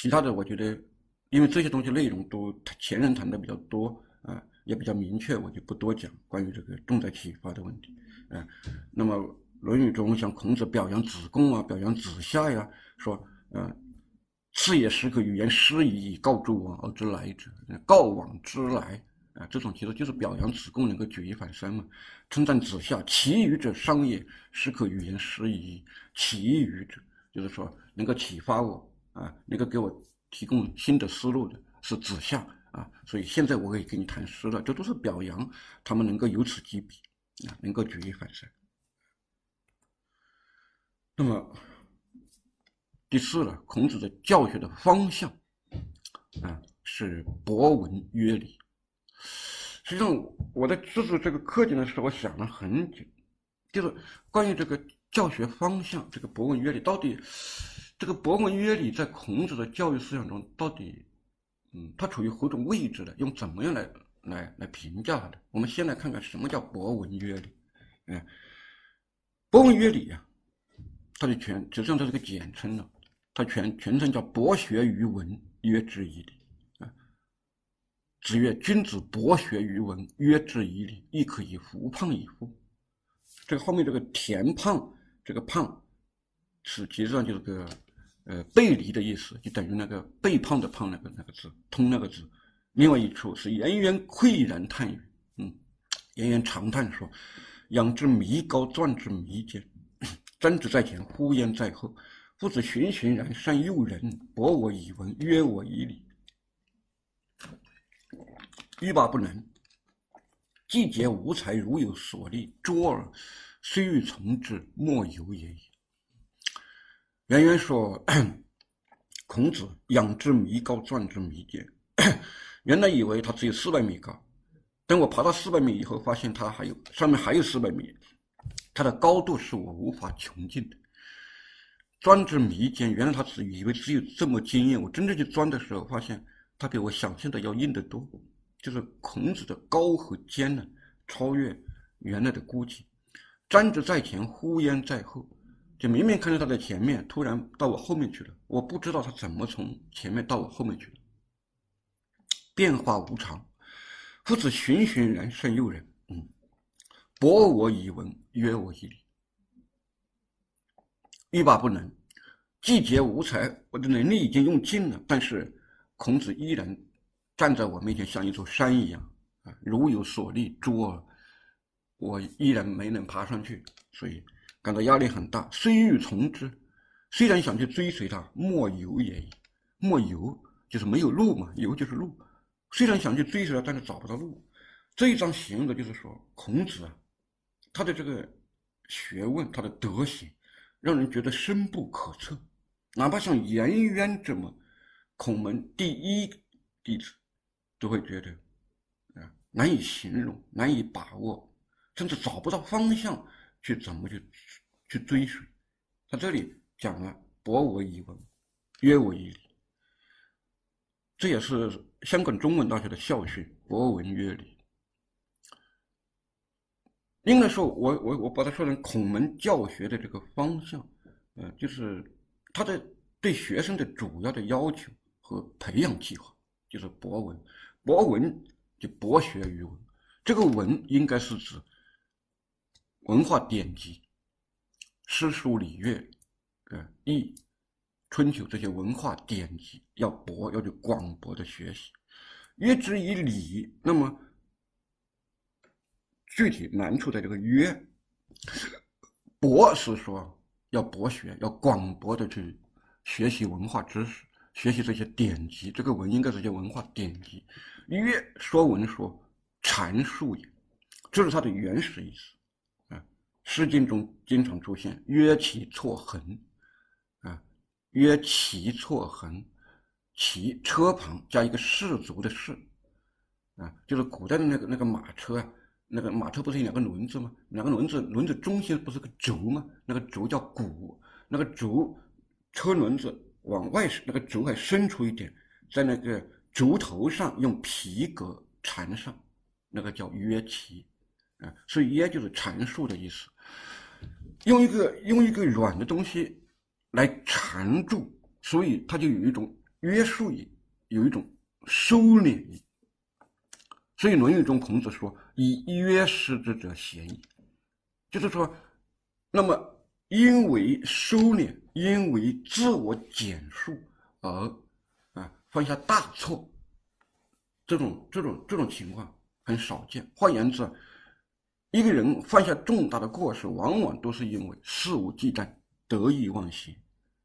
其他的我觉得，因为这些东西内容都前人谈的比较多啊，也比较明确，我就不多讲关于这个重在启发的问题。啊，那么《论语》中像孔子表扬子贡啊，表扬子夏呀，说，嗯，次也时可语言诗以告诸往而知来者，告往知来啊，这种其实就是表扬子贡能够举一反三嘛。称赞子夏，其余者商也，时可语言师矣。其余者就是说能够启发我啊，能够给我提供新的思路的是子夏啊，所以现在我可以跟你谈诗了，这都是表扬他们能够有此激笔。啊，能够举一反三。那么第四呢，孔子的教学的方向啊是博文约礼。实际上，我在制作这个课件的时候，我想了很久，就是关于这个教学方向，这个博文约礼到底，这个博文约礼在孔子的教育思想中到底，嗯，它处于何种位置呢？用怎么样来？来来评价的，我们先来看看什么叫博文约礼。嗯，博文约礼啊，它的全实际上它是个简称了，它全全称叫博学于文，约之以礼。啊，子曰：“君子博学于文，约之以礼，亦可以夫胖矣乎？”这个后面这个田胖，这个胖是实际上就是个呃背离的意思，就等于那个背胖的胖那个那个字，通那个字。另外一处是颜渊喟然叹语，嗯，颜渊长叹说：“仰之弥高，钻之弥坚。瞻之在前，呼焉在后。夫子循循然，善诱人，博我以文，约我以礼，欲罢不能。季节无才，如有所立，卓尔虽欲从之，莫由也已。”圆圆说：“ 孔子仰之弥高，钻之弥坚。”原来以为他只有四百米高，等我爬到四百米以后，发现他还有上面还有四百米，它的高度是我无法穷尽的。钻之弥坚，原来他只以为只有这么坚硬，我真正去钻的时候，发现它比我想象的要硬得多。就是孔子的高和坚呢，超越原来的估计。瞻之在前，呼焉在后，就明明看到他在前面，突然到我后面去了，我不知道他怎么从前面到我后面去了。变化无常，夫子循循然，甚诱人。嗯，博我以文，约我以礼，欲罢不能。季节无才，我的能力已经用尽了，但是孔子依然站在我面前，像一座山一样啊，如有所立，卓，我依然没能爬上去，所以感到压力很大。虽欲从之，虽然想去追随他，莫由也已。莫由就是没有路嘛，由就是路。虽然想去追随他，但是找不到路。这一章形容的就是说，孔子啊，他的这个学问，他的德行，让人觉得深不可测。哪怕像颜渊这么孔门第一弟子，都会觉得啊难以形容，难以把握，甚至找不到方向去怎么去去追寻。他这里讲了“博我以文，约我以礼”。这也是香港中文大学的校训“博文约礼”。应该说，我我我把它说成孔门教学的这个方向，呃，就是他的对学生的主要的要求和培养计划，就是博文。博文就博学于文，这个文应该是指文化典籍、诗书礼乐，呃，易。春秋这些文化典籍要博，要去广博的学习。约之以礼，那么具体难处在这个约。博是说要博学，要广博的去学习文化知识，学习这些典籍。这个文应该是些文化典籍。约说文说阐述也，这是它的原始意思。《诗经》中经常出现“约其错横”。啊曰其错横，其车旁加一个士族的士，啊，就是古代的那个那个马车啊，那个马车不是有两个轮子吗？两个轮子，轮子中心不是个轴吗？那个轴叫鼓，那个轴车轮子往外，那个轴还伸出一点，在那个轴头上用皮革缠上，那个叫约骑，啊，所以约就是阐述的意思，用一个用一个软的东西。来缠住，所以它就有一种约束力，有一种收敛力。所以《论语》中孔子说：“以约失之者贤矣。”就是说，那么因为收敛，因为自我减束而啊犯下大错，这种这种这种情况很少见。换言之，一个人犯下重大的过失，往往都是因为肆无忌惮、得意忘形。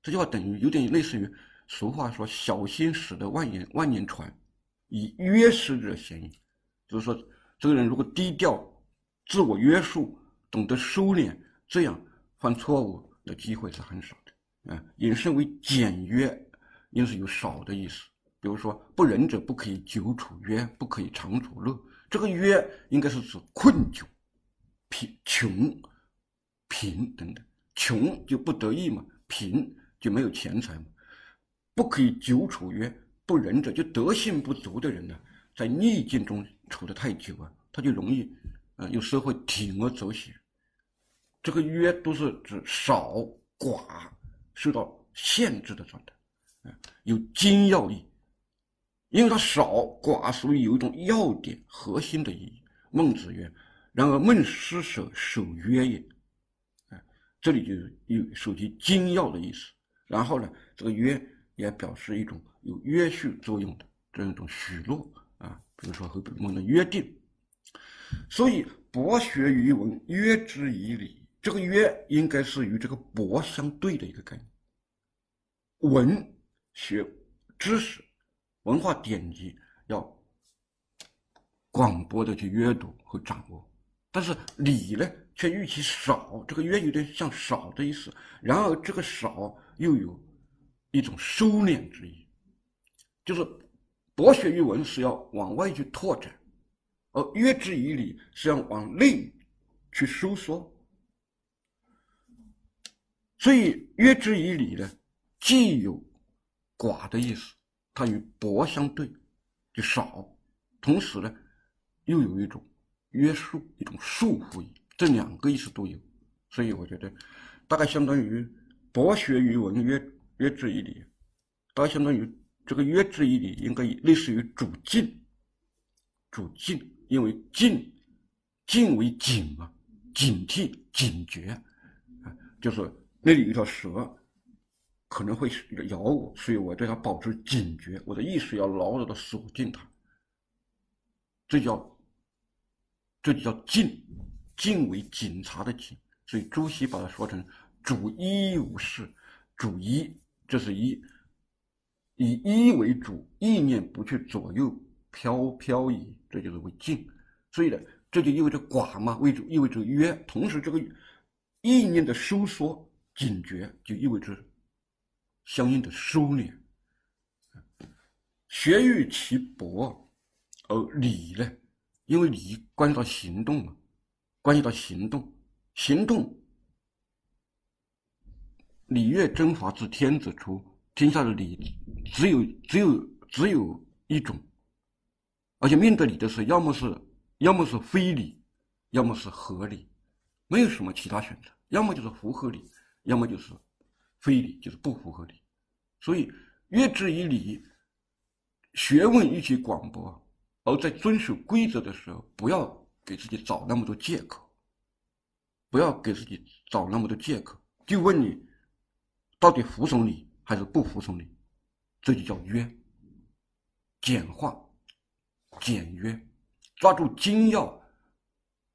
这句话等于有点类似于俗话说：“小心驶得万年万年船，以约失者嫌疑。”就是说，这个人如果低调、自我约束、懂得收敛，这样犯错误的机会是很少的。啊，引申为简约，应是有少的意思。比如说，不仁者不可以久处约，不可以长处乐。这个约应该是指困窘、贫穷、贫等等。穷就不得意嘛，贫就没有钱财嘛。不可以久处约，不仁者就德性不足的人呢，在逆境中。处得太久啊，他就容易，呃，有时候会铤而走险。这个约都是指少寡受到限制的状态，啊，有精要义，因为它少寡，所以有一种要点、核心的意义。孟子曰：“然而孟师舍守约也。”啊，这里就有涉及精要的意思。然后呢，这个约也表示一种有约束作用的这样一种许诺啊。比如说和我们的约定，所以博学于文，约之以礼。这个约应该是与这个博相对的一个概念。文学知识、文化典籍要广博的去阅读和掌握，但是礼呢却与其少。这个约有点像少的意思，然而这个少又有一种收敛之意，就是。博学于文是要往外去拓展，而约之以礼是要往内去收缩。所以约之以礼呢，既有寡的意思，它与博相对，就少；同时呢，又有一种约束、一种束缚，这两个意思都有。所以我觉得，大概相当于博学于文，约约之以礼，大概相当于。这个约之以礼，应该类似于主敬，主敬，因为敬，敬为警嘛，警惕、警觉，啊，就是那里有条蛇，可能会咬我，所以我对它保持警觉，我的意识要牢牢的锁定它，这叫，这就叫静，静为警察的警，所以朱熹把它说成主一无事，主一，这是一。以一为主，意念不去左右飘飘移，这就是为静。所以呢，这就意味着寡嘛为主，意味着约。同时，这个意念的收缩、警觉，就意味着相应的收敛。学欲其博，而礼呢？因为礼关系到行动嘛，关系到行动，行动。礼乐征伐自天子出。天下的礼，只有只有只有一种，而且面对礼的时候，要么是要么是非礼，要么是合理，没有什么其他选择，要么就是符合理，要么就是非礼，就是不符合理。所以，约之以礼，学问愈其广博，而在遵守规则的时候，不要给自己找那么多借口，不要给自己找那么多借口，就问你，到底服从你？还是不服从你，这就叫约。简化、简约，抓住精要，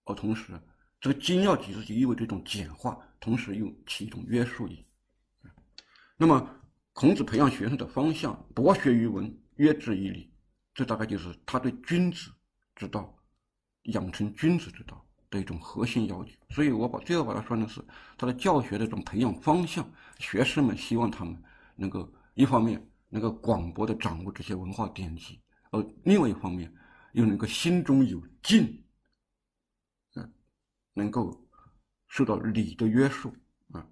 而同时，这个精要其实就意味着一种简化，同时又起一种约束力。那么，孔子培养学生的方向，博学于文，约之以礼，这大概就是他对君子之道，养成君子之道的一种核心要求。所以我把最后把它说成是他的教学的这种培养方向，学生们希望他们。能够一方面能够广博的掌握这些文化典籍，而另外一方面又能够心中有敬，嗯，能够受到礼的约束啊。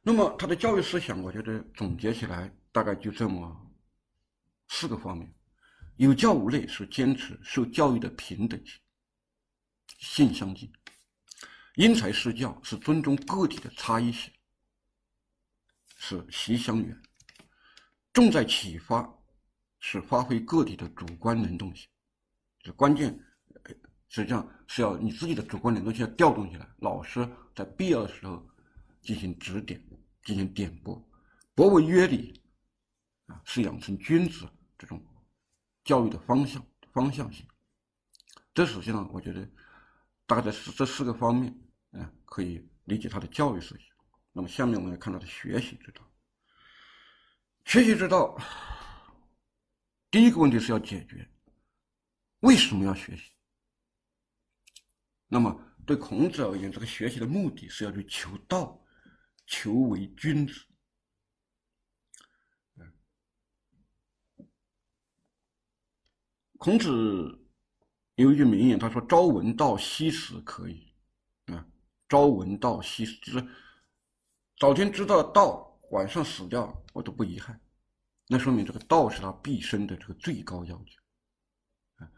那么他的教育思想，我觉得总结起来大概就这么四个方面：有教无类是坚持受教育的平等性，性相近；因材施教是尊重个体的差异性。是习相远，重在启发，是发挥个体的主观能动性。这关键，实际上是要你自己的主观能动性要调动起来。老师在必要的时候进行指点，进行点拨。博为约礼啊，是养成君子这种教育的方向方向性。这实际上，我觉得大概在这四个方面，嗯，可以理解他的教育思想。那么，下面我们来看他的学习之道。学习之道，第一个问题是要解决为什么要学习。那么，对孔子而言，这个学习的目的是要去求道，求为君子。孔子。有一句名言，他说：“朝闻道，夕死可矣。”啊，朝闻道，夕死，就是早天知道道，晚上死掉我都不遗憾。那说明这个道是他毕生的这个最高要求。啊，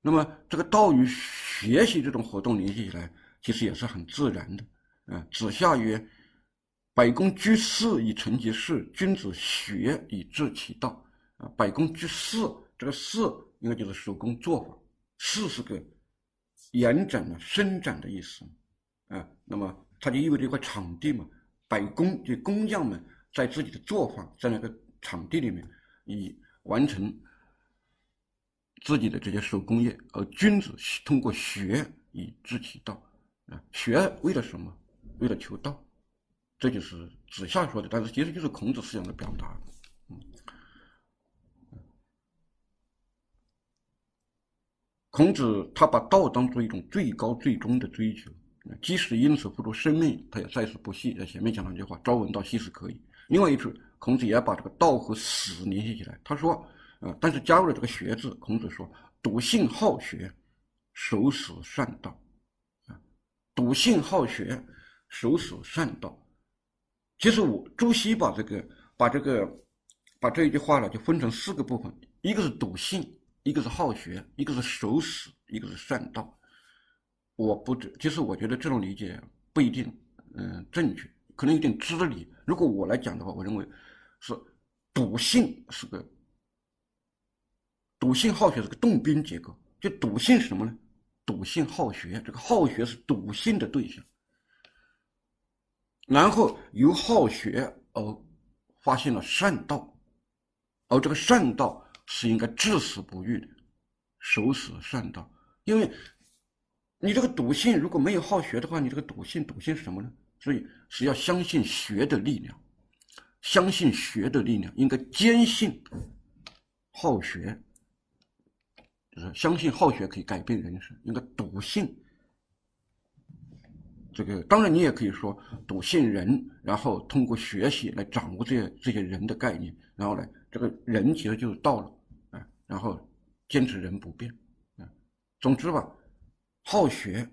那么这个道与学习这种活动联系起来，其实也是很自然的。啊，子夏曰：“百工居士以成其事，君子学以致其道。”啊，百工居士，这个士应该就是手工作坊。四是个延展的、伸展的意思，啊，那么它就意味着一块场地嘛，百工就工匠们在自己的作坊，在那个场地里面，以完成自己的这些手工业，而君子通过学以知其道，啊，学为了什么？为了求道，这就是子夏说的，但是其实就是孔子思想的表达。孔子他把道当做一种最高最终的追求，即使因此付出生命，他也在所不惜。在前面讲了句话：“朝闻道，夕死可矣。”另外一处，孔子也把这个道和死联系起来。他说：“呃，但是加入了这个学字。”孔子说：“笃信好学，守死善道。”啊，笃信好学，守死善道。其实我朱熹把这个把这个把这一句话呢，就分成四个部分：一个是笃信。一个是好学，一个是守死，一个是善道。我不知，其实我觉得这种理解不一定，嗯，正确，可能有点支离。如果我来讲的话，我认为是笃信是个笃信好学是个动宾结构。就笃信是什么呢？笃信好学，这个好学是笃信的对象。然后由好学而发现了善道，而这个善道。是应该至死不渝的，守死善道。因为，你这个笃信如果没有好学的话，你这个笃信笃信是什么呢？所以是要相信学的力量，相信学的力量，应该坚信好学，就是相信好学可以改变人生，应该笃信。这个当然你也可以说笃信人，然后通过学习来掌握这些这些人的概念，然后呢，这个人其实就是道了。然后坚持人不变，啊，总之吧，好学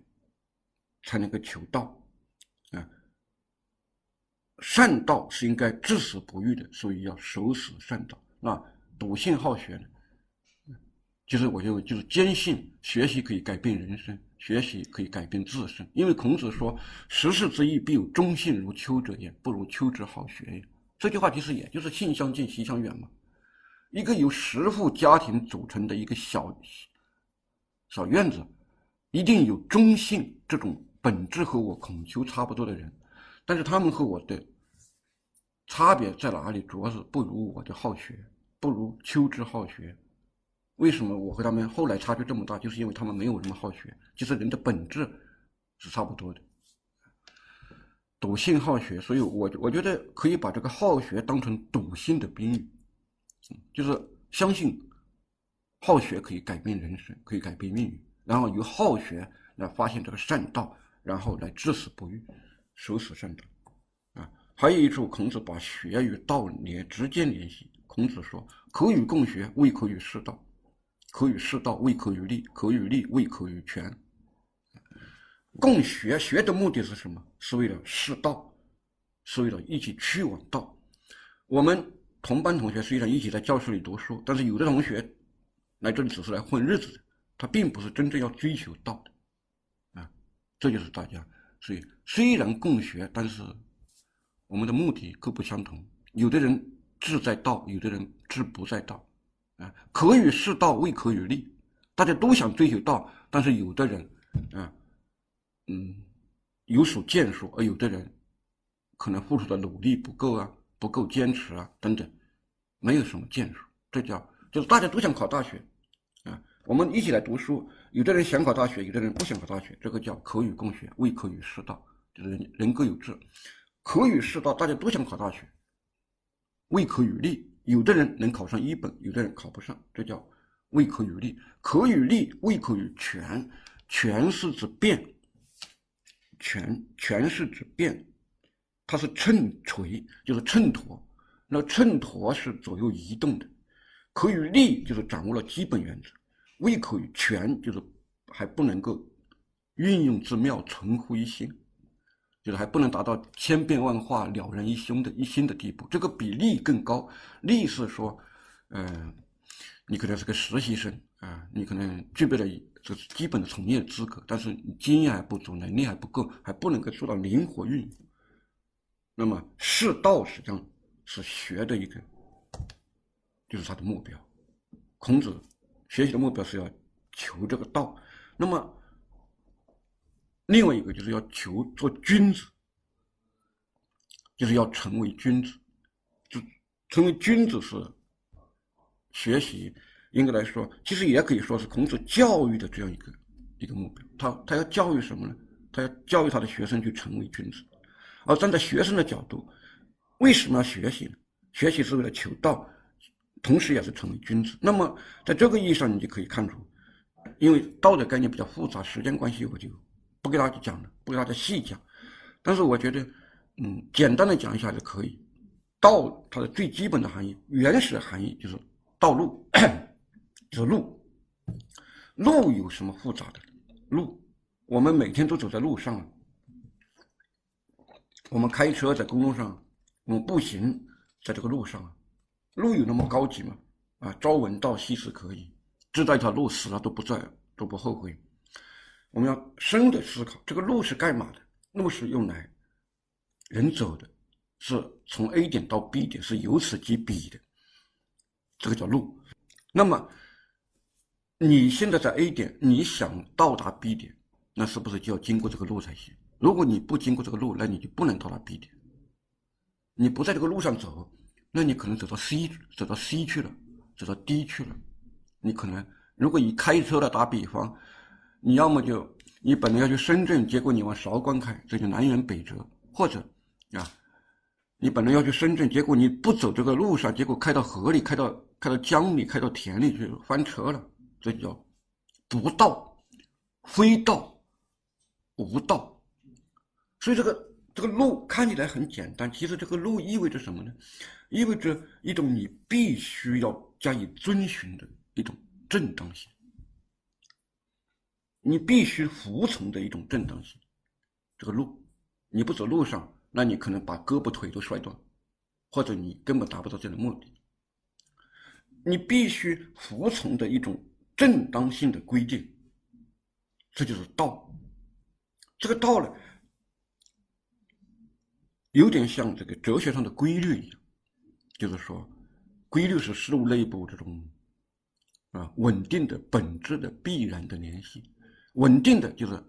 才能够求道，啊，善道是应该至死不渝的，所以要守死善道。那笃信好学呢？其实我认为就是坚信学习可以改变人生，学习可以改变自身。因为孔子说：“十世之义，必有忠信如丘者也，不如丘之好学也。”这句话其实也就是信相近，习相远嘛。一个由十户家庭组成的一个小小院子，一定有忠信这种本质和我孔丘差不多的人，但是他们和我的差别在哪里？主要是不如我的好学，不如丘之好学。为什么我和他们后来差距这么大？就是因为他们没有那么好学。其实人的本质是差不多的，笃信好学。所以我我觉得可以把这个好学当成笃信的宾语。就是相信好学可以改变人生，可以改变命运，然后由好学来发现这个善道，然后来至死不渝，守死善道。啊，还有一处，孔子把学与道联直接联系。孔子说：“可与共学，未可与适道；可与适道，未可与利；可与利，未可与权。”共学学的目的是什么？是为了适道，是为了一起去往道。我们。同班同学实际上一起在教室里读书，但是有的同学来这里只是来混日子的，他并不是真正要追求道的，啊，这就是大家。所以虽然共学，但是我们的目的各不相同。有的人志在道，有的人志不在道，啊，可与是道，未可与立。大家都想追求道，但是有的人，啊，嗯，有所建树，而有的人可能付出的努力不够啊，不够坚持啊，等等，没有什么建树。这叫就是大家都想考大学，啊，我们一起来读书，有的人想考大学，有的人不想考大学，这个叫可与共学，未可与是道，就是人人各有志。可与是道，大家都想考大学，未可与立。有的人能考上一本，有的人考不上，这叫未可与立。可与立，未可与全。全是指变，全全是指变，它是秤锤，就是秤砣。那秤砣是左右移动的。可与立，就是掌握了基本原则。未可与全，就是还不能够运用之妙，存乎一心。就是还不能达到千变万化、了然于胸的一心的地步，这个比例更高。力是说，嗯，你可能是个实习生啊，你可能具备了这基本的从业资格，但是经验还不足，能力还不够，还不能够做到灵活运用。那么，是道实际上是学的一个，就是他的目标。孔子学习的目标是要求这个道。那么。另外一个就是要求做君子，就是要成为君子。就成为君子是学习，应该来说，其实也可以说是孔子教育的这样一个一个目标。他他要教育什么呢？他要教育他的学生去成为君子。而站在学生的角度，为什么要学习呢？学习是为了求道，同时也是成为君子。那么在这个意义上，你就可以看出，因为道的概念比较复杂，时间关系我就。不给大家讲了，不给大家细讲，但是我觉得，嗯，简单的讲一下就可以。道它的最基本的含义，原始含义就是道路，就是路。路有什么复杂的？路，我们每天都走在路上，我们开车在公路上，我们步行在这个路上，路有那么高级吗？啊，朝闻道，夕死可矣，知道一条路死了都不在，都不后悔。我们要深的思考，这个路是干嘛的？路是用来人走的，是从 A 点到 B 点，是由此及彼的，这个叫路。那么你现在在 A 点，你想到达 B 点，那是不是就要经过这个路才行？如果你不经过这个路，那你就不能到达 B 点。你不在这个路上走，那你可能走到 C，走到 C 去了，走到 D 去了。你可能，如果以开车的打比方。你要么就你本来要去深圳，结果你往韶关开，这就南辕北辙；或者啊，你本来要去深圳，结果你不走这个路上，结果开到河里，开到开到江里，开到田里去翻车了，这叫不道、非道、无道。所以这个这个路看起来很简单，其实这个路意味着什么呢？意味着一种你必须要加以遵循的一种正当性。你必须服从的一种正当性，这个路，你不走路上，那你可能把胳膊腿都摔断，或者你根本达不到这样的目的。你必须服从的一种正当性的规定，这就是道。这个道呢，有点像这个哲学上的规律一样，就是说，规律是事物内部这种啊稳定的、本质的、必然的联系。稳定的就是，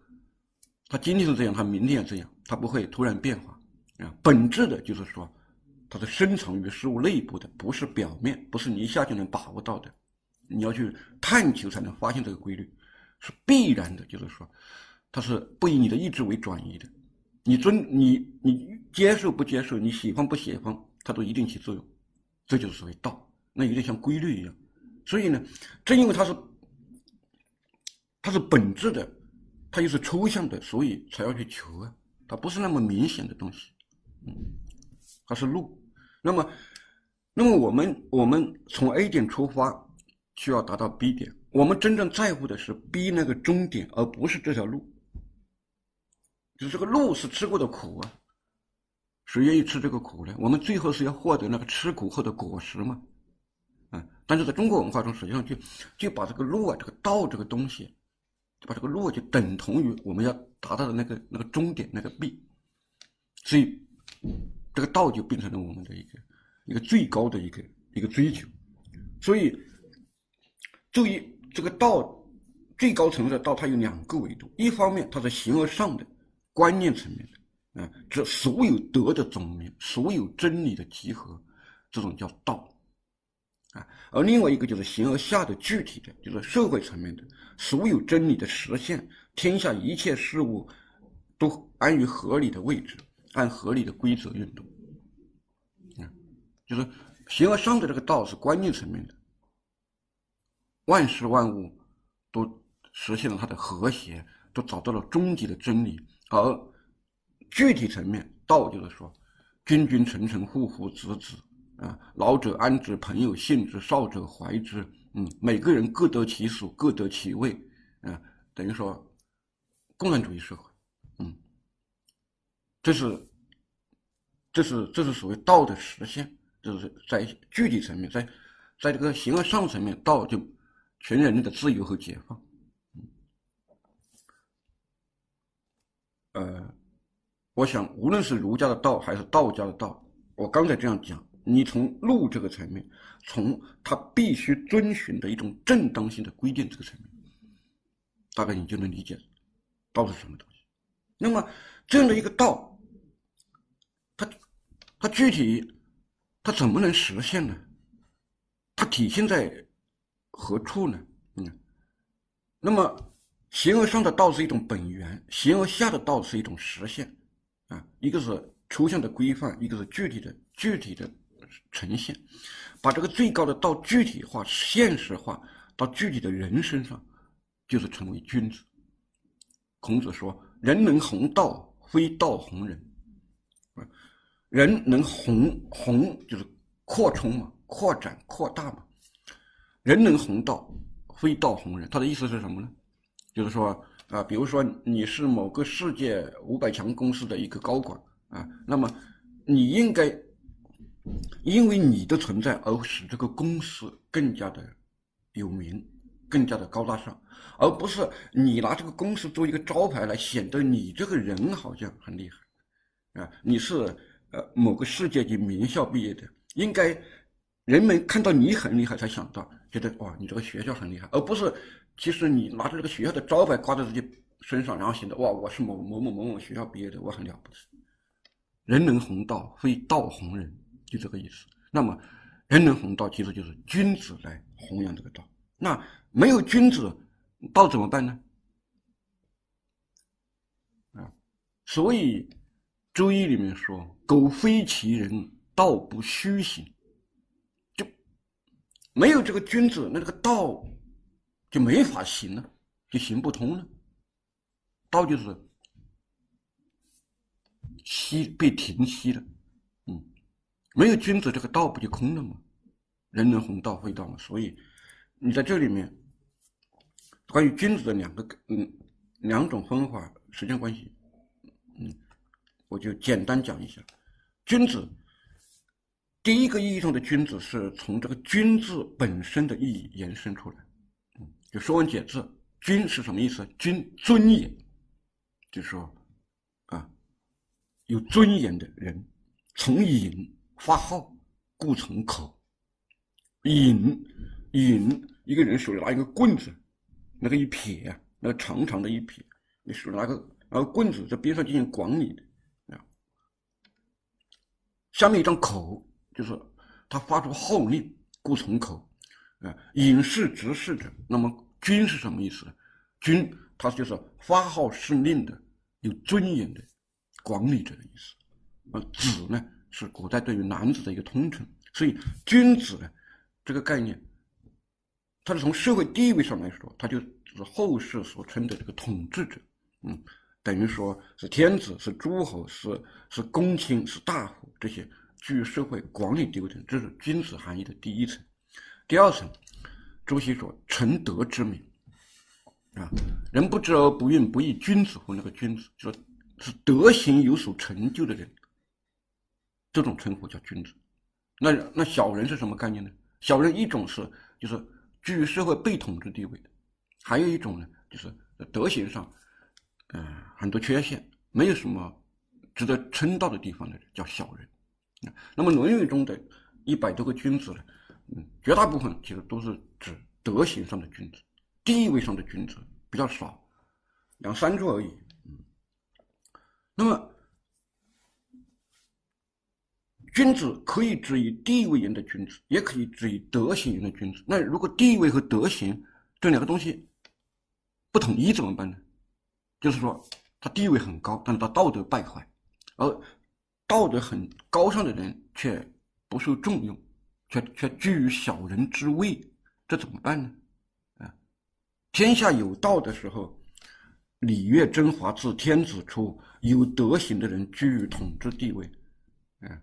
它今天是这样，它明天也这样，它不会突然变化啊。本质的就是说，它是深藏于事物内部的，不是表面，不是你一下就能把握到的。你要去探求才能发现这个规律，是必然的，就是说，它是不以你的意志为转移的。你尊你你接受不接受，你喜欢不喜欢，它都一定起作用。这就是所谓道，那有点像规律一样。所以呢，正因为它是。它是本质的，它又是抽象的，所以才要去求啊。它不是那么明显的东西，嗯，它是路。那么，那么我们我们从 A 点出发，需要达到 B 点。我们真正在乎的是 B 那个终点，而不是这条路。就是这个路是吃过的苦啊，谁愿意吃这个苦呢？我们最后是要获得那个吃苦后的果实嘛，啊。但是在中国文化中，实际上就就把这个路啊，这个道这个东西。就把这个路就等同于我们要达到的那个那个终点那个 B，所以这个道就变成了我们的一个一个最高的一个一个追求。所以，注意这个道最高层次的道，它有两个维度：一方面它是形而上的观念层面的，啊，这所有德的总名，所有真理的集合，这种叫道。啊，而另外一个就是形而下的具体的，就是社会层面的，所有真理的实现，天下一切事物都安于合理的位置，按合理的规则运动。啊，就是形而上的这个道是观念层面的，万事万物都实现了它的和谐，都找到了终极的真理，而具体层面道就是说，君君臣臣父父子子。啊，老者安之，朋友信之，少者怀之。嗯，每个人各得其所，各得其位。啊，等于说，共产主义社会。嗯，这是，这是，这是所谓道的实现，就是在具体层面，在在这个形而上层面，道就全人类的自由和解放。呃，我想，无论是儒家的道还是道家的道，我刚才这样讲。你从路这个层面，从他必须遵循的一种正当性的规定这个层面，大概你就能理解道是什么东西。那么这样的一个道，它它具体它怎么能实现呢？它体现在何处呢？嗯，那么形而上的道是一种本源，形而下的道是一种实现啊，一个是抽象的规范，一个是具体的具体的。呈现，把这个最高的道具体化、现实化到具体的人身上，就是成为君子。孔子说：“人能弘道，非道弘人。”人能弘弘就是扩充嘛，扩展扩大嘛。人能弘道，非道弘人。他的意思是什么呢？就是说啊，比如说你是某个世界五百强公司的一个高管啊，那么你应该。因为你的存在而使这个公司更加的有名，更加的高大上，而不是你拿这个公司做一个招牌来显得你这个人好像很厉害，啊，你是呃某个世界级名校毕业的，应该人们看到你很厉害才想到，觉得哇你这个学校很厉害，而不是其实你拿着这个学校的招牌挂在自己身上，然后显得哇我是某某某某某学校毕业的，我很了不起。人能弘道，非道弘人。就这个意思。那么，人能弘道，其实就是君子来弘扬这个道。那没有君子，道怎么办呢？啊，所以《周易》里面说：“苟非其人，道不虚行。”就没有这个君子，那这个道就没法行了，就行不通了。道就是息被停息了。嗯没有君子，这个道不就空了吗？人能弘道，会道嘛。所以，你在这里面，关于君子的两个嗯两种分法时间关系，嗯，我就简单讲一下。君子，第一个意义上的君子是从这个“君”字本身的意义延伸出来。就《说文解字》，“君”是什么意思？君尊也，就是说，啊，有尊严的人，从隐。发号，故从口。引引一个人手里拿一个棍子，那个一撇啊，那个长长的一撇，你手里拿个拿个棍子在边上进行管理的啊。下面一张口，就是他发出号令，故从口啊。引是执事者，那么君是什么意思呢？君他就是发号施令的，有尊严的管理者的意思。而子呢？是古代对于男子的一个通称，所以君子呢，这个概念，它是从社会地位上来说，它就是后世所称的这个统治者，嗯，等于说是天子、是诸侯、是是公卿、是大夫这些具有社会管理地位的，这是君子含义的第一层。第二层，朱熹说成德之名，啊，人不知而不愠，不亦君子乎？那个君子，就是德行有所成就的人。这种称呼叫君子，那那小人是什么概念呢？小人一种是就是居于社会被统治地位的，还有一种呢就是德行上，嗯，很多缺陷，没有什么值得称道的地方的人叫小人。那么《论语》中的一百多个君子呢，嗯，绝大部分其实都是德行上的君子，地位上的君子比较少，两三座而已。嗯，那么君子可以指以地位言的君子，也可以指以德行言的君子。那如果地位和德行这两个东西不统一怎么办呢？就是说他地位很高，但是他道德败坏，而道德很高尚的人却不受重用，却却居于小人之位，这怎么办呢？啊，天下有道的时候，礼乐征华自天子出，有德行的人居于统治地位，啊，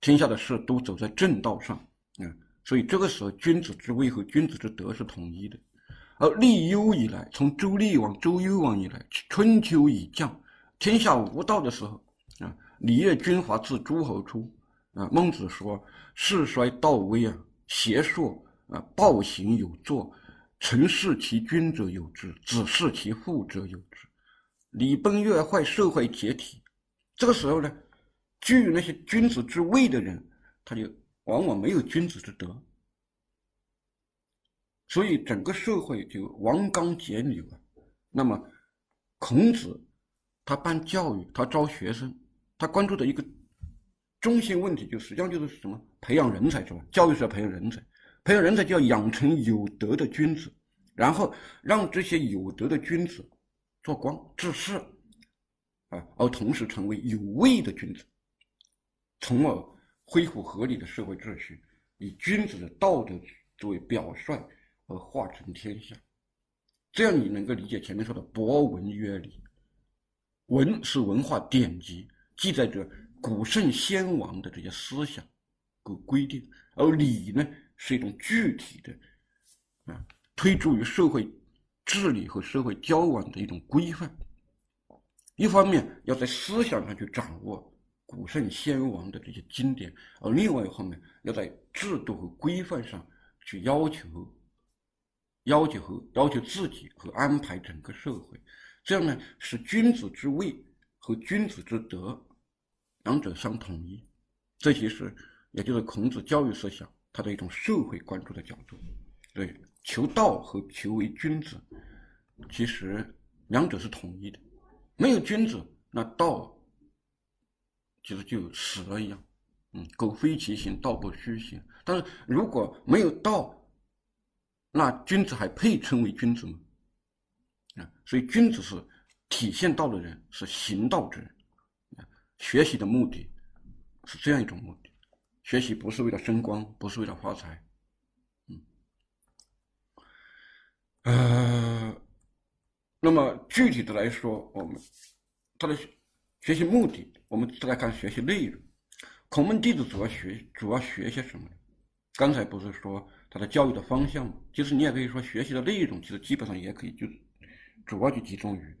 天下的事都走在正道上，啊，所以这个时候君子之位和君子之德是统一的。而立幽以来，从周厉王、周幽王以来，春秋已降，天下无道的时候，啊。礼乐君华自诸侯出，啊，孟子说：“世衰道微啊，邪硕啊，暴行有作，臣弑其君者有之，子弑其父者有之，礼崩乐坏，社会解体。”这个时候呢，居于那些君子之位的人，他就往往没有君子之德，所以整个社会就王纲减流啊。那么，孔子他办教育，他招学生。他关注的一个中心问题，就实际上就是什么？培养人才是吧？教育是要培养人才，培养人才就要养成有德的君子，然后让这些有德的君子做光治世，啊，而同时成为有位的君子，从而恢复合理的社会秩序，以君子的道德作为表率而化成天下。这样你能够理解前面说的博文约礼，文是文化典籍。记载着古圣先王的这些思想和规定，而礼呢是一种具体的啊，推助于社会治理和社会交往的一种规范。一方面要在思想上去掌握古圣先王的这些经典，而另外一方面要在制度和规范上去要求、要求和要求自己和安排整个社会。这样呢，使君子之位和君子之德。两者相统一，这其实也就是孔子教育思想他的一种社会关注的角度。对，求道和求为君子，其实两者是统一的。没有君子，那道其实就死了一样。嗯，苟非其行，道不虚行。但是如果没有道，那君子还配称为君子吗？啊，所以君子是体现道的人，是行道之人。学习的目的是这样一种目的，学习不是为了升官，不是为了发财，嗯，呃，那么具体的来说，我们他的学习目的，我们再来看学习内容。孔门弟子主要学主要学些什么？刚才不是说他的教育的方向吗？其实你也可以说学习的内容，其实基本上也可以就主要就集中于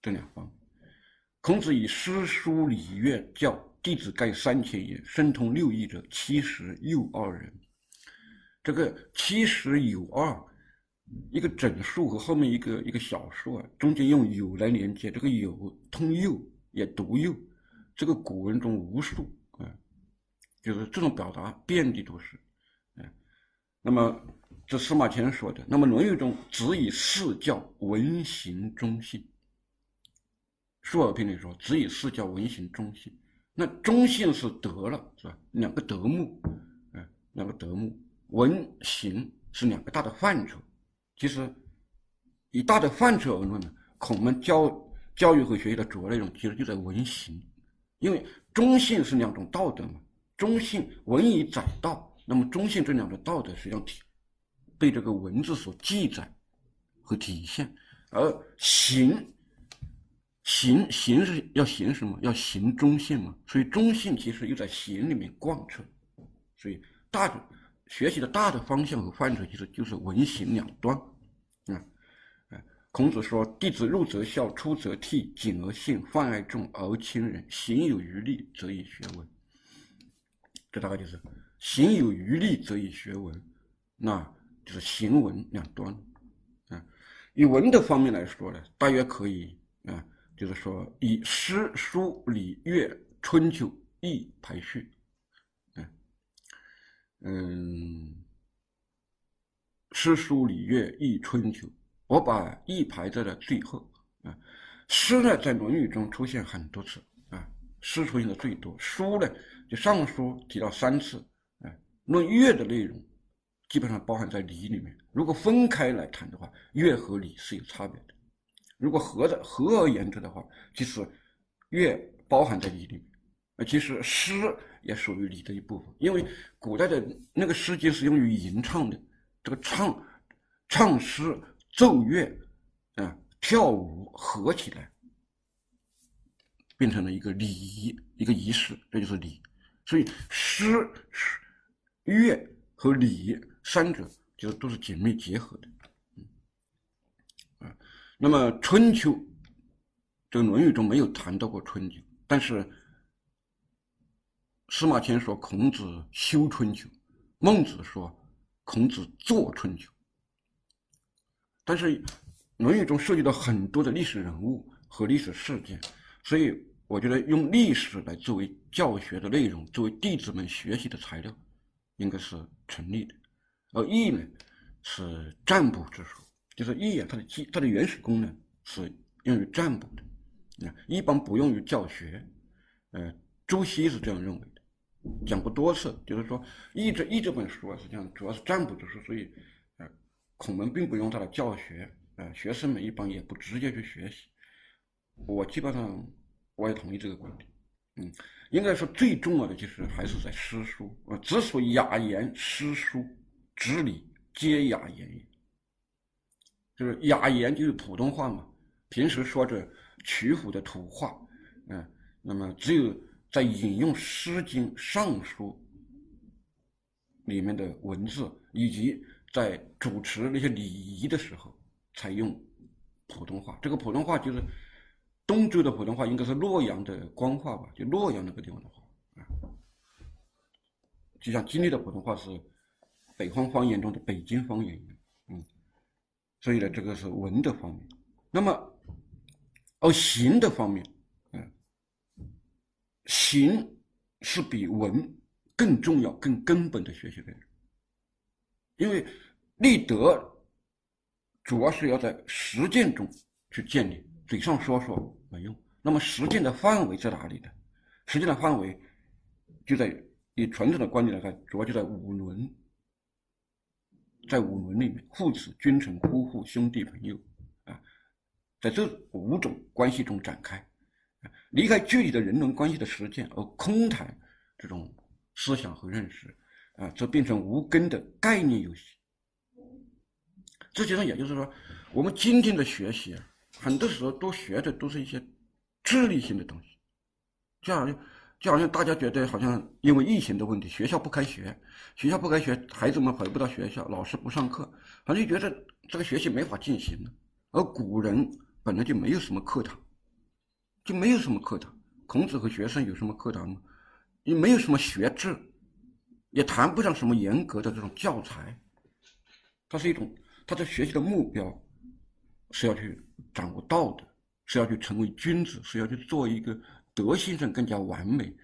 这两方。孔子以诗书礼乐教弟子盖三千也，身通六艺者七十有二人。这个七十有二，一个整数和后面一个一个小数啊，中间用有来连接，这个有通右也读右，这个古文中无数啊，就是这种表达遍地都是。嗯，那么这司马迁说的，那么《论语》中子以四教文行忠信。述而篇里说：“子以四教，文行忠信。那忠信是德了，是吧？两个德目，嗯，两个德目。文行是两个大的范畴。其实，以大的范畴而论呢，孔门教教育和学习的主要内容其实就在文行。因为忠信是两种道德嘛，忠信文以载道。那么忠信这两种道德实际上体被这个文字所记载和体现，而行。”行行是要行什么？要行中性嘛。所以中性其实又在行里面贯彻。所以大学习的大的方向和范畴，其实就是文行两端。啊，孔子说：“弟子入则孝，出则悌，谨而信，泛爱众而亲仁，行有余力，则以学文。”这大概就是行有余力，则以学文，那就是行文两端。啊，以文的方面来说呢，大约可以啊。就是说，以诗书礼乐春秋易排序，嗯，嗯，诗书礼乐易春秋，我把易排在了最后啊。诗呢，在《论语》中出现很多次啊，诗出现的最多。书呢，就《尚书》提到三次啊。论乐的内容，基本上包含在礼里面。如果分开来谈的话，乐和礼是有差别的。如果合着合而言之的话，其实乐包含在礼里面。啊，其实诗也属于礼的一部分，因为古代的那个诗经是用于吟唱的，这个唱唱诗、奏乐啊。跳舞合起来，变成了一个礼仪，一个仪式，这就是礼。所以诗、乐和礼三者就都是紧密结合的。那么春秋，这个《论语》中没有谈到过春秋，但是司马迁说孔子修春秋，孟子说孔子作春秋，但是。《论语》中涉及到很多的历史人物和历史事件，所以我觉得用历史来作为教学的内容，作为弟子们学习的材料，应该是成立的。而易呢，是占卜之术，就是易啊，它的基它的原始功能是用于占卜的，啊，一般不用于教学。呃，朱熹是这样认为的，讲过多次，就是说易这易这本书啊，实际上主要是占卜之书，所以，呃，孔门并不用它来教学。呃，学生们一般也不直接去学习，我基本上我也同意这个观点。嗯，应该说最重要的就是还是在诗书。呃，之所雅言诗书，知礼皆雅言也。就是雅言就是普通话嘛，平时说着曲阜的土话。嗯，那么只有在引用《诗经》《尚书》里面的文字，以及在主持那些礼仪的时候。才用普通话，这个普通话就是东周的普通话，应该是洛阳的官话吧？就洛阳那个地方的话啊，就像今天的普通话是北方方言中的北京方言一样，所以呢，这个是文的方面。那么，而行的方面，嗯，行是比文更重要、更根本的学习内容，因为立德。主要是要在实践中去建立，嘴上说说没用。那么实践的范围在哪里呢？实践的范围就在以传统的观点来看，主要就在五伦，在五伦里面，父子、君臣、夫妇、兄弟、朋友啊，在这五种关系中展开，啊离开具体的人伦关系的实践，而空谈这种思想和认识啊，则变成无根的概念游戏。实际上，也就是说，我们今天的学习啊，很多时候都学的都是一些智力性的东西，就好像就好像大家觉得，好像因为疫情的问题，学校不开学，学校不开学，孩子们回不到学校，老师不上课，好像觉得这个学习没法进行了。而古人本来就没有什么课堂，就没有什么课堂。孔子和学生有什么课堂吗？也没有什么学制，也谈不上什么严格的这种教材，它是一种。他的学习的目标是要去掌握道德，是要去成为君子，是要去做一个德性上更加完美，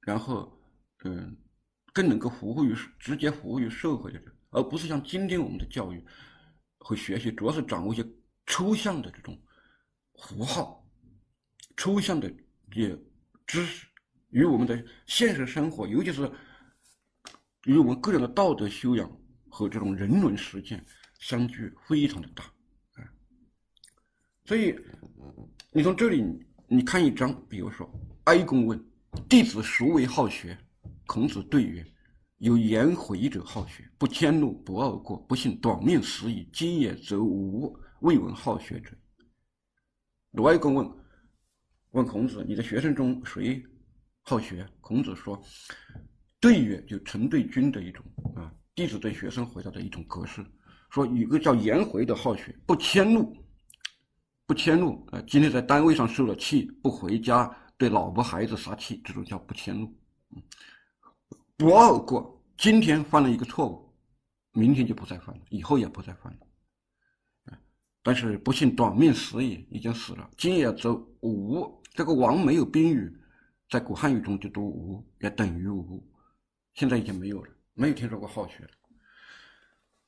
然后嗯，更能够服务于直接服务于社会的人，而不是像今天我们的教育和学习主要是掌握一些抽象的这种符号、抽象的这些知识，与我们的现实生活，尤其是与我们个人的道德修养和这种人伦实践。相距非常的大，啊，所以你从这里你看一章，比如说哀公问弟子孰为好学，孔子对曰：有颜回者好学，不迁怒，不贰过，不信短命死矣。今也则无未闻好学者。鲁哀公问问孔子：你的学生中谁好学？孔子说：对曰，就臣对君的一种啊，弟子对学生回答的一种格式。说有个叫颜回的好学，不迁怒，不迁怒啊！今天在单位上受了气，不回家对老婆孩子撒气，这种叫不迁怒。不贰过，今天犯了一个错误，明天就不再犯了，以后也不再犯了。但是不幸短命死矣，已经死了。今也则无，这个王没有宾语，在古汉语中就读无，也等于无，现在已经没有了。没有听说过好学的。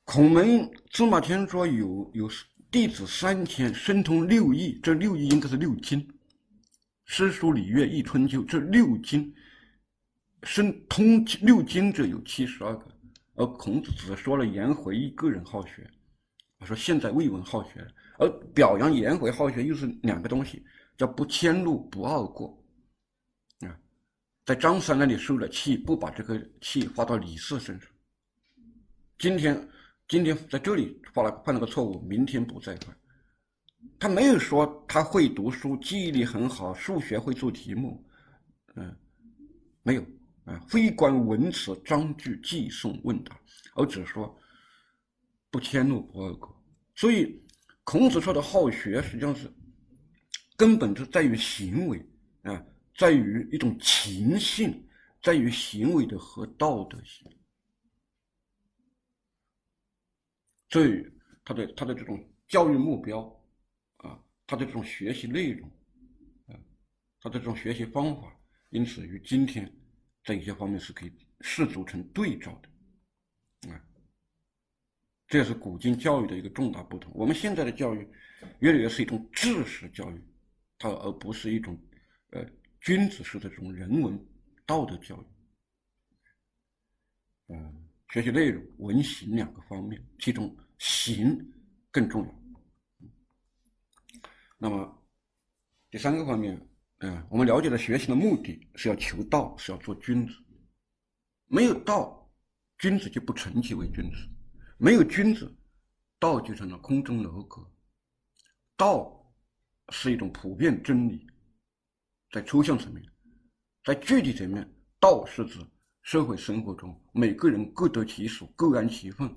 孔门司马迁说有有弟子三千，深通六艺，这六艺应该是六经，诗书礼乐易春秋这六经，深通六经者有七十二个，而孔子只说了颜回一个人好学。我说现在未闻好学，而表扬颜回好学又是两个东西，叫不迁怒不贰过。啊，在张三那里受了气，不把这个气发到李四身上。今天。今天在这里犯了犯了个错误，明天不再犯。他没有说他会读书，记忆力很好，数学会做题目，嗯，没有啊，非观文辞章句记诵问答，而只说不迁怒不贰过。所以孔子说的好学，实际上是根本就在于行为啊，在于一种情性，在于行为的和道德性。所以，他的他的这种教育目标，啊，他的这种学习内容，啊，他的这种学习方法，因此与今天在一些方面是可以视组成对照的，啊，这也是古今教育的一个重大不同。我们现在的教育，越来越是一种知识教育，它而不是一种，呃，君子式的这种人文道德教育，嗯。学习内容、文行两个方面，其中行更重要。那么第三个方面，嗯，我们了解了学习的目的是要求道，是要做君子。没有道，君子就不成其为君子；没有君子，道就成了空中楼阁。道是一种普遍真理，在抽象层面，在具体层面，道是指。社会生活中，每个人各得其所，各安其分，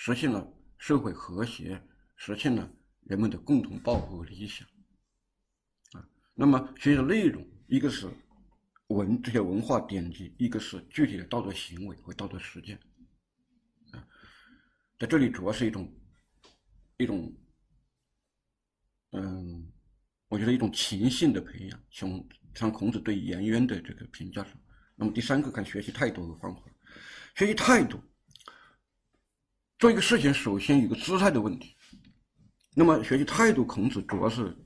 实现了社会和谐，实现了人们的共同抱负和理想，啊，那么学习的内容，一个是文这些文化典籍，一个是具体的道德行为和道德实践，啊，在这里主要是一种一种，嗯，我觉得一种情性的培养，从。像孔子对颜渊的这个评价上，那么第三个看学习态度和方法。学习态度，做一个事情首先有个姿态的问题。那么学习态度，孔子主要是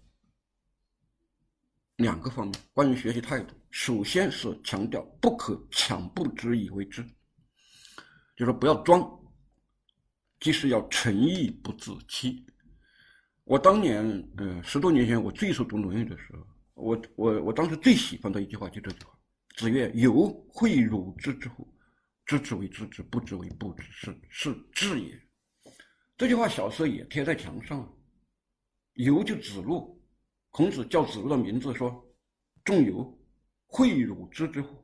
两个方面。关于学习态度，首先是强调不可强不知以为知，就说不要装，即使要诚意不自欺。我当年，呃，十多年前我最初读《论语》的时候。我我我当时最喜欢的一句话就这句话：“子曰，有诲汝知之乎？知之为知之，不知为不知，是是知也。”这句话小时候也贴在墙上。由就子路，孔子叫子路的名字说：“仲由，诲汝知之乎？”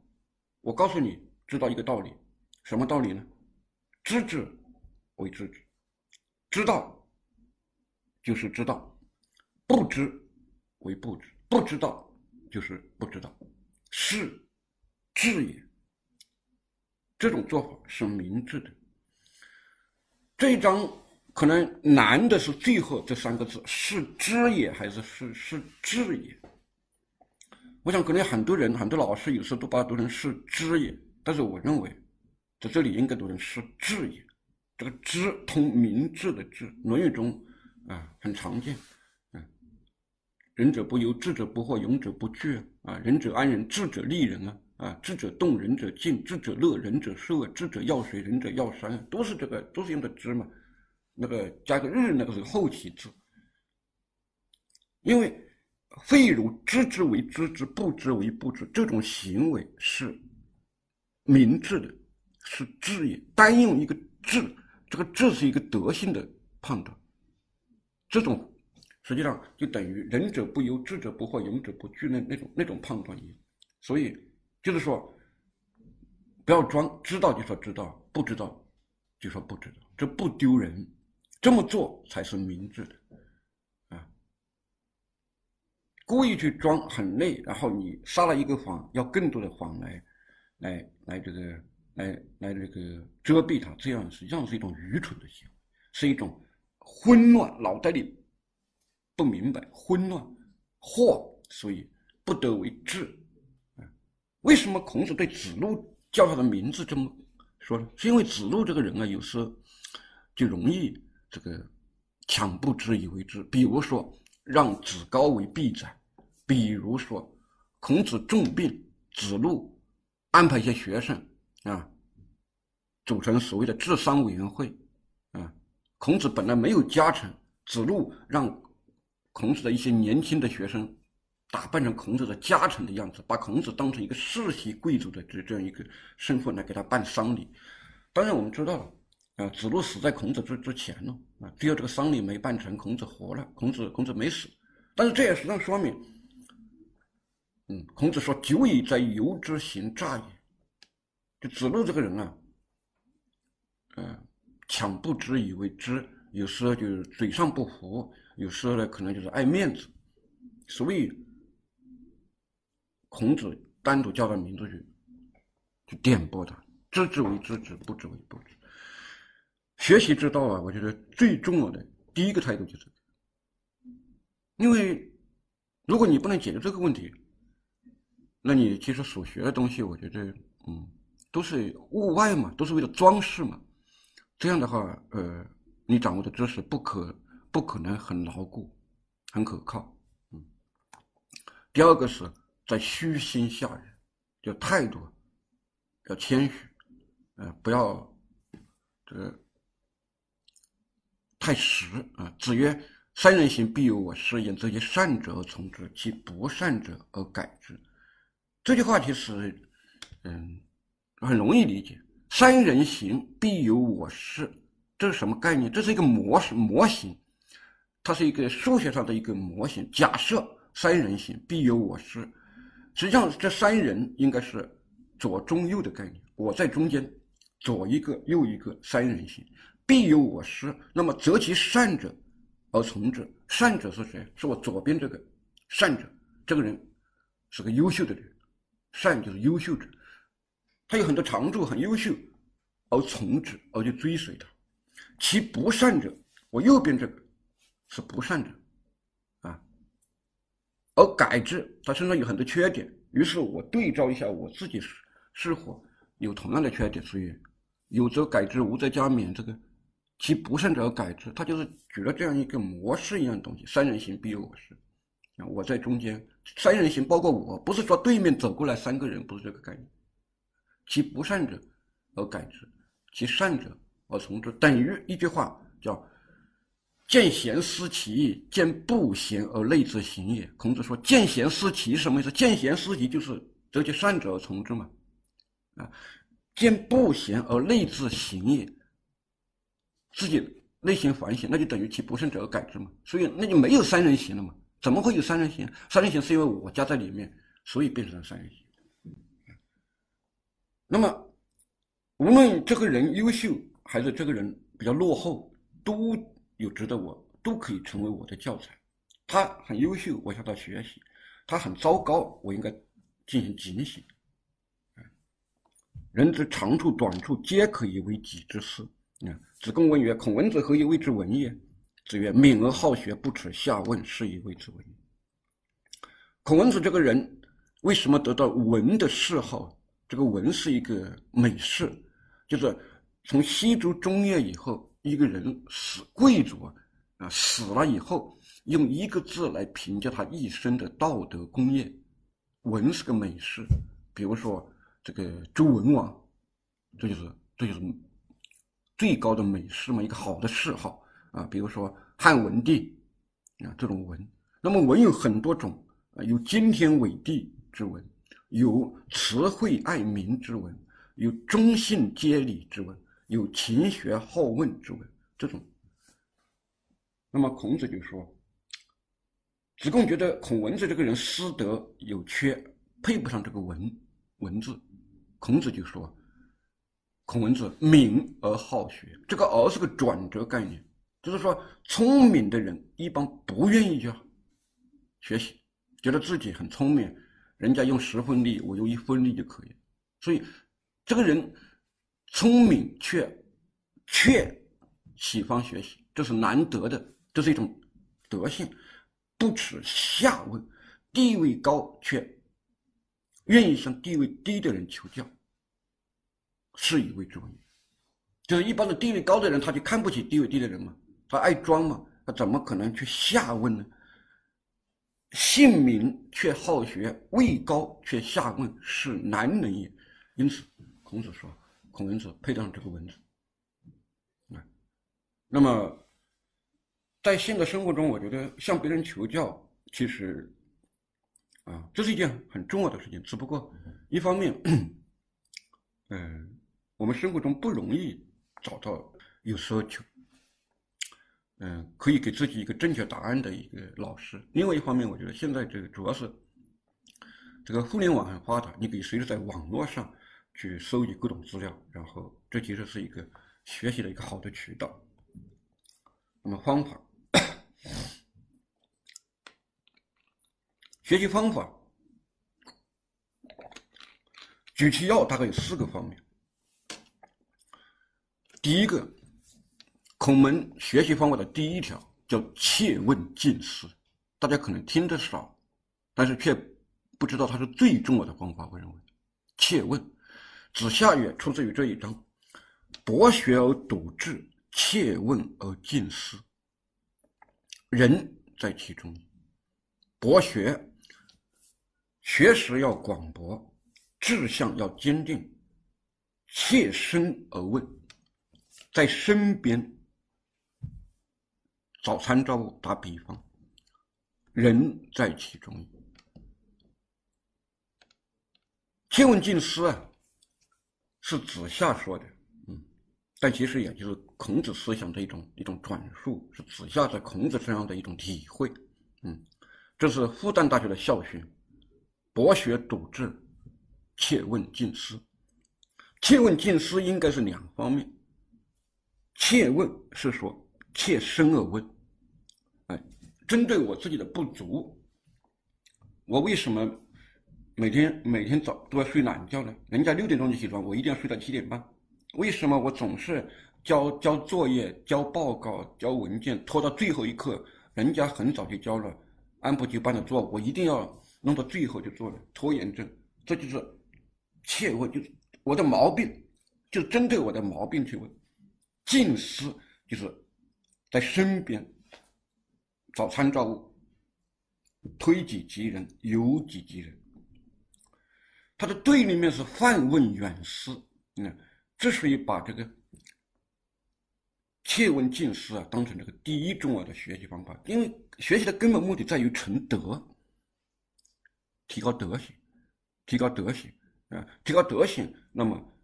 我告诉你，知道一个道理，什么道理呢？知之为知之，知道就是知道，不知为不知。不知道就是不知道，是智也。这种做法是明智的。这一章可能难的是最后这三个字：是知也还是是是智也？我想可能很多人、很多老师有时候都把它读成是知也，但是我认为在这里应该读成是智也。这个知通明智的智，《论语》中啊很常见。仁者不忧，智者不惑，勇者不惧啊！仁者安人，智者利人啊！啊，智者动，仁者静，智者乐，仁者寿，智者要水，仁者要山，都是这个，都是用的知嘛。那个加个日，那个是后起字。因为废如知之为知之，不知为不知，这种行为是明智的，是智也。单用一个智，这个智是一个德性的判断，这种。实际上就等于仁者不忧，智者不惑，勇者不惧那那种那种判断一样。所以就是说，不要装，知道就说知道，不知道就说不知道，这不丢人，这么做才是明智的啊。故意去装很累，然后你撒了一个谎，要更多的谎来来来这个来来这个遮蔽它，这样实际上是一种愚蠢的行为，是一种混乱脑袋里。不明白，混乱，惑，所以不得为智。为什么孔子对子路叫他的名字这么说呢？是因为子路这个人啊，有时就容易这个强不知以为知。比如说让子高为必宰，比如说孔子重病，子路安排一些学生啊，组成所谓的治丧委员会啊。孔子本来没有家臣，子路让孔子的一些年轻的学生。打扮成孔子的家臣的样子，把孔子当成一个世袭贵族的这这样一个身份来给他办丧礼。当然，我们知道了，啊，子路死在孔子之之前了，啊，只有这个丧礼没办成，孔子活了，孔子孔子没死。但是这也实际上说明，嗯，孔子说“久矣在由之行诈也”，就子路这个人啊，嗯，抢不知以为知，有时候就是嘴上不服，有时候呢可能就是爱面子，所以。孔子单独叫到民族去，去点拨他，知之为知之，不知为不知。学习之道啊，我觉得最重要的第一个态度就是，因为如果你不能解决这个问题，那你其实所学的东西，我觉得，嗯，都是物外嘛，都是为了装饰嘛。这样的话，呃，你掌握的知识不可不可能很牢固，很可靠。嗯。第二个是。在虚心下人，就态度要谦虚，呃，不要这个太实啊。子曰：“三人行，必有我师焉。则其善者而从之，其不善者而改之。”这句话其实，嗯，很容易理解。三人行，必有我师，这是什么概念？这是一个模式模型，它是一个数学上的一个模型。假设三人行，必有我师。实际上，这三人应该是左中右的概念。我在中间，左一个，右一个，三人行，必有我师。那么择其善者而从之。善者是谁？是我左边这个善者，这个人是个优秀的人，善就是优秀者，他有很多长处，很优秀，而从之，而去追随他。其不善者，我右边这个是不善者。而改之，他身上有很多缺点，于是我对照一下我自己是是否有同样的缺点，所以有则改之，无则加勉。这个其不善者而改之，他就是举了这样一个模式一样东西。三人行必有我师，我在中间，三人行包括我，不是说对面走过来三个人，不是这个概念。其不善者而改之，其善者而从之，等于一句话叫。见贤思齐，见不贤而内自省也。孔子说：“见贤思齐什么意思？见贤思齐就是择其善者而从之嘛。啊，见不贤而内自省也，自己内心反省，那就等于其不善者而改之嘛。所以那就没有三人行了嘛？怎么会有三人行？三人行是因为我加在里面，所以变成了三人行。那么，无论这个人优秀还是这个人比较落后，都。有值得我都可以成为我的教材。他很优秀，我向他学习；他很糟糕，我应该进行警醒。人之长处短处，皆可以为己之私。啊，子贡问曰：“孔文子何以谓之文也？”子曰：“敏而好学，不耻下问，是以谓之文。”孔文子这个人为什么得到文的谥号？这个文是一个美事，就是从西周中叶以后。一个人死，贵族啊，啊死了以后，用一个字来评价他一生的道德功业，文是个美事。比如说这个周文王，这就是这就是最高的美事嘛，一个好的谥号啊。比如说汉文帝啊，这种文。那么文有很多种啊，有惊天伟地之文，有慈惠爱民之文，有忠信接礼之文。有勤学好问之文，这种。那么孔子就说：“子贡觉得孔文子这个人师德有缺，配不上这个文文字。”孔子就说：“孔文子敏而好学。”这个“而”是个转折概念，就是说聪明的人一般不愿意去学习，觉得自己很聪明，人家用十分力，我用一分力就可以。所以这个人。聪明却却喜欢学习，这是难得的，这是一种德性。不耻下问，地位高却愿意向地位低的人求教。是以为主义。就是一般的地位高的人，他就看不起地位低的人嘛，他爱装嘛，他怎么可能去下问呢？姓名却好学，位高却下问，是难人也。因此，孔子说，孔文子配上这个文字。啊，那么，在现在生活中，我觉得向别人求教，其实，啊，这是一件很重要的事情。只不过，一方面，嗯，我们生活中不容易。找到有奢求，嗯，可以给自己一个正确答案的一个老师。另外一方面，我觉得现在这个主要是这个互联网很发达，你可以随时在网络上去收集各种资料，然后这其实是一个学习的一个好的渠道。那么方法，学习方法，举其要，大概有四个方面。第一个，孔门学习方法的第一条叫“切问近思”，大家可能听得少，但是却不知道它是最重要的方法。我认为，“切问”，子夏也出自于这一章：“博学而笃志，切问而近思。”人在其中，博学，学识要广博，志向要坚定，切身而问。在身边找参照物，打比方，人在其中。切问近思啊，是子夏说的，嗯，但其实也就是孔子思想的一种一种转述，是子夏在孔子身上的一种体会，嗯，这是复旦大学的校训：博学笃志，切问近思。切问近思应该是两方面。切问是说切身而问，哎，针对我自己的不足，我为什么每天每天早都要睡懒觉呢？人家六点钟就起床，我一定要睡到七点半。为什么我总是交交作业、交报告、交文件拖到最后一刻？人家很早就交了，按部就班的做，我一定要弄到最后就做了，拖延症。这就是切问，就是我的毛病，就针对我的毛病去问。近思就是在身边找参照物，推己及人，由己及人。他的对立面是泛问远思，嗯，之所以把这个切问近思啊当成这个第一重要的学习方法。因为学习的根本目的在于成德，提高德行，提高德行啊，提高德行，那么。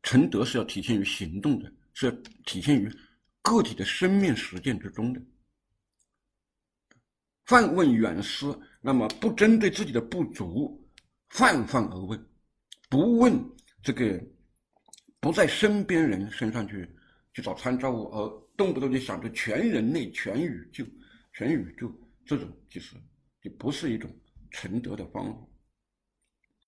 成德是要体现于行动的，是要体现于个体的生命实践之中的。泛问远思，那么不针对自己的不足，泛泛而问，不问这个，不在身边人身上去去找参照物，而动不动就想着全人类、全宇宙、全宇宙，这种其实就不是一种成德的方法。